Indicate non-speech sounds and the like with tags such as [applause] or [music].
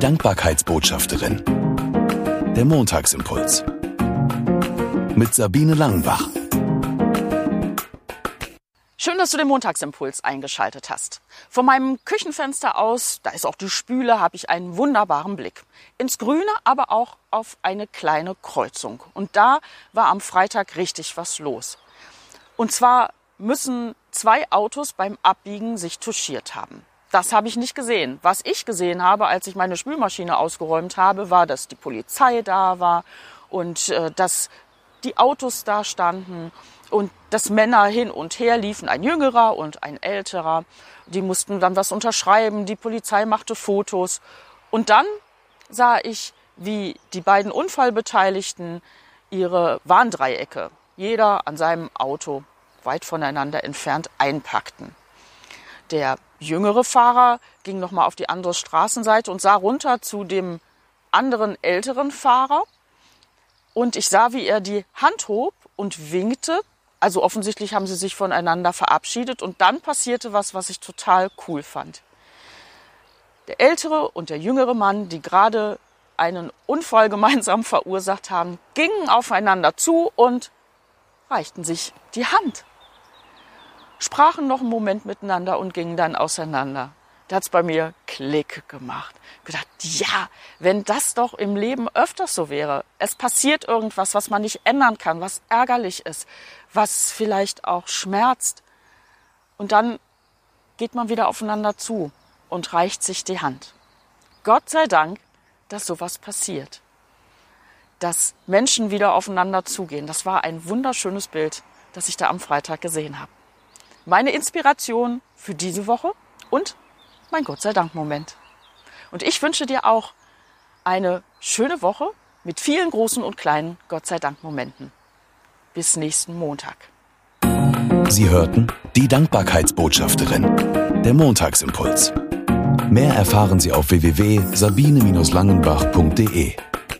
Dankbarkeitsbotschafterin. Der Montagsimpuls. Mit Sabine Langenbach. Schön, dass du den Montagsimpuls eingeschaltet hast. Von meinem Küchenfenster aus, da ist auch die Spüle, habe ich einen wunderbaren Blick. Ins Grüne, aber auch auf eine kleine Kreuzung. Und da war am Freitag richtig was los. Und zwar müssen zwei Autos beim Abbiegen sich touchiert haben. Das habe ich nicht gesehen. Was ich gesehen habe, als ich meine Spülmaschine ausgeräumt habe, war, dass die Polizei da war und äh, dass die Autos da standen und dass Männer hin und her liefen, ein jüngerer und ein älterer. Die mussten dann was unterschreiben, die Polizei machte Fotos. Und dann sah ich, wie die beiden Unfallbeteiligten ihre Warndreiecke, jeder an seinem Auto weit voneinander entfernt, einpackten. Der jüngere Fahrer ging nochmal auf die andere Straßenseite und sah runter zu dem anderen älteren Fahrer. Und ich sah, wie er die Hand hob und winkte also offensichtlich haben sie sich voneinander verabschiedet und dann passierte was, was ich total cool fand. Der ältere und der jüngere Mann, die gerade einen Unfall [laughs] gemeinsam verursacht haben, gingen aufeinander zu und reichten sich die Hand. Sprachen noch einen Moment miteinander und gingen dann auseinander. Da hat's bei mir Klick gemacht. Gedacht, ja, wenn das doch im Leben öfters so wäre. Es passiert irgendwas, was man nicht ändern kann, was ärgerlich ist, was vielleicht auch schmerzt. Und dann geht man wieder aufeinander zu und reicht sich die Hand. Gott sei Dank, dass sowas passiert. Dass Menschen wieder aufeinander zugehen. Das war ein wunderschönes Bild, das ich da am Freitag gesehen habe. Meine Inspiration für diese Woche und mein Gott sei Dank Moment. Und ich wünsche dir auch eine schöne Woche mit vielen großen und kleinen Gott sei Dank Momenten. Bis nächsten Montag. Sie hörten die Dankbarkeitsbotschafterin, der Montagsimpuls. Mehr erfahren Sie auf www.sabine-langenbach.de.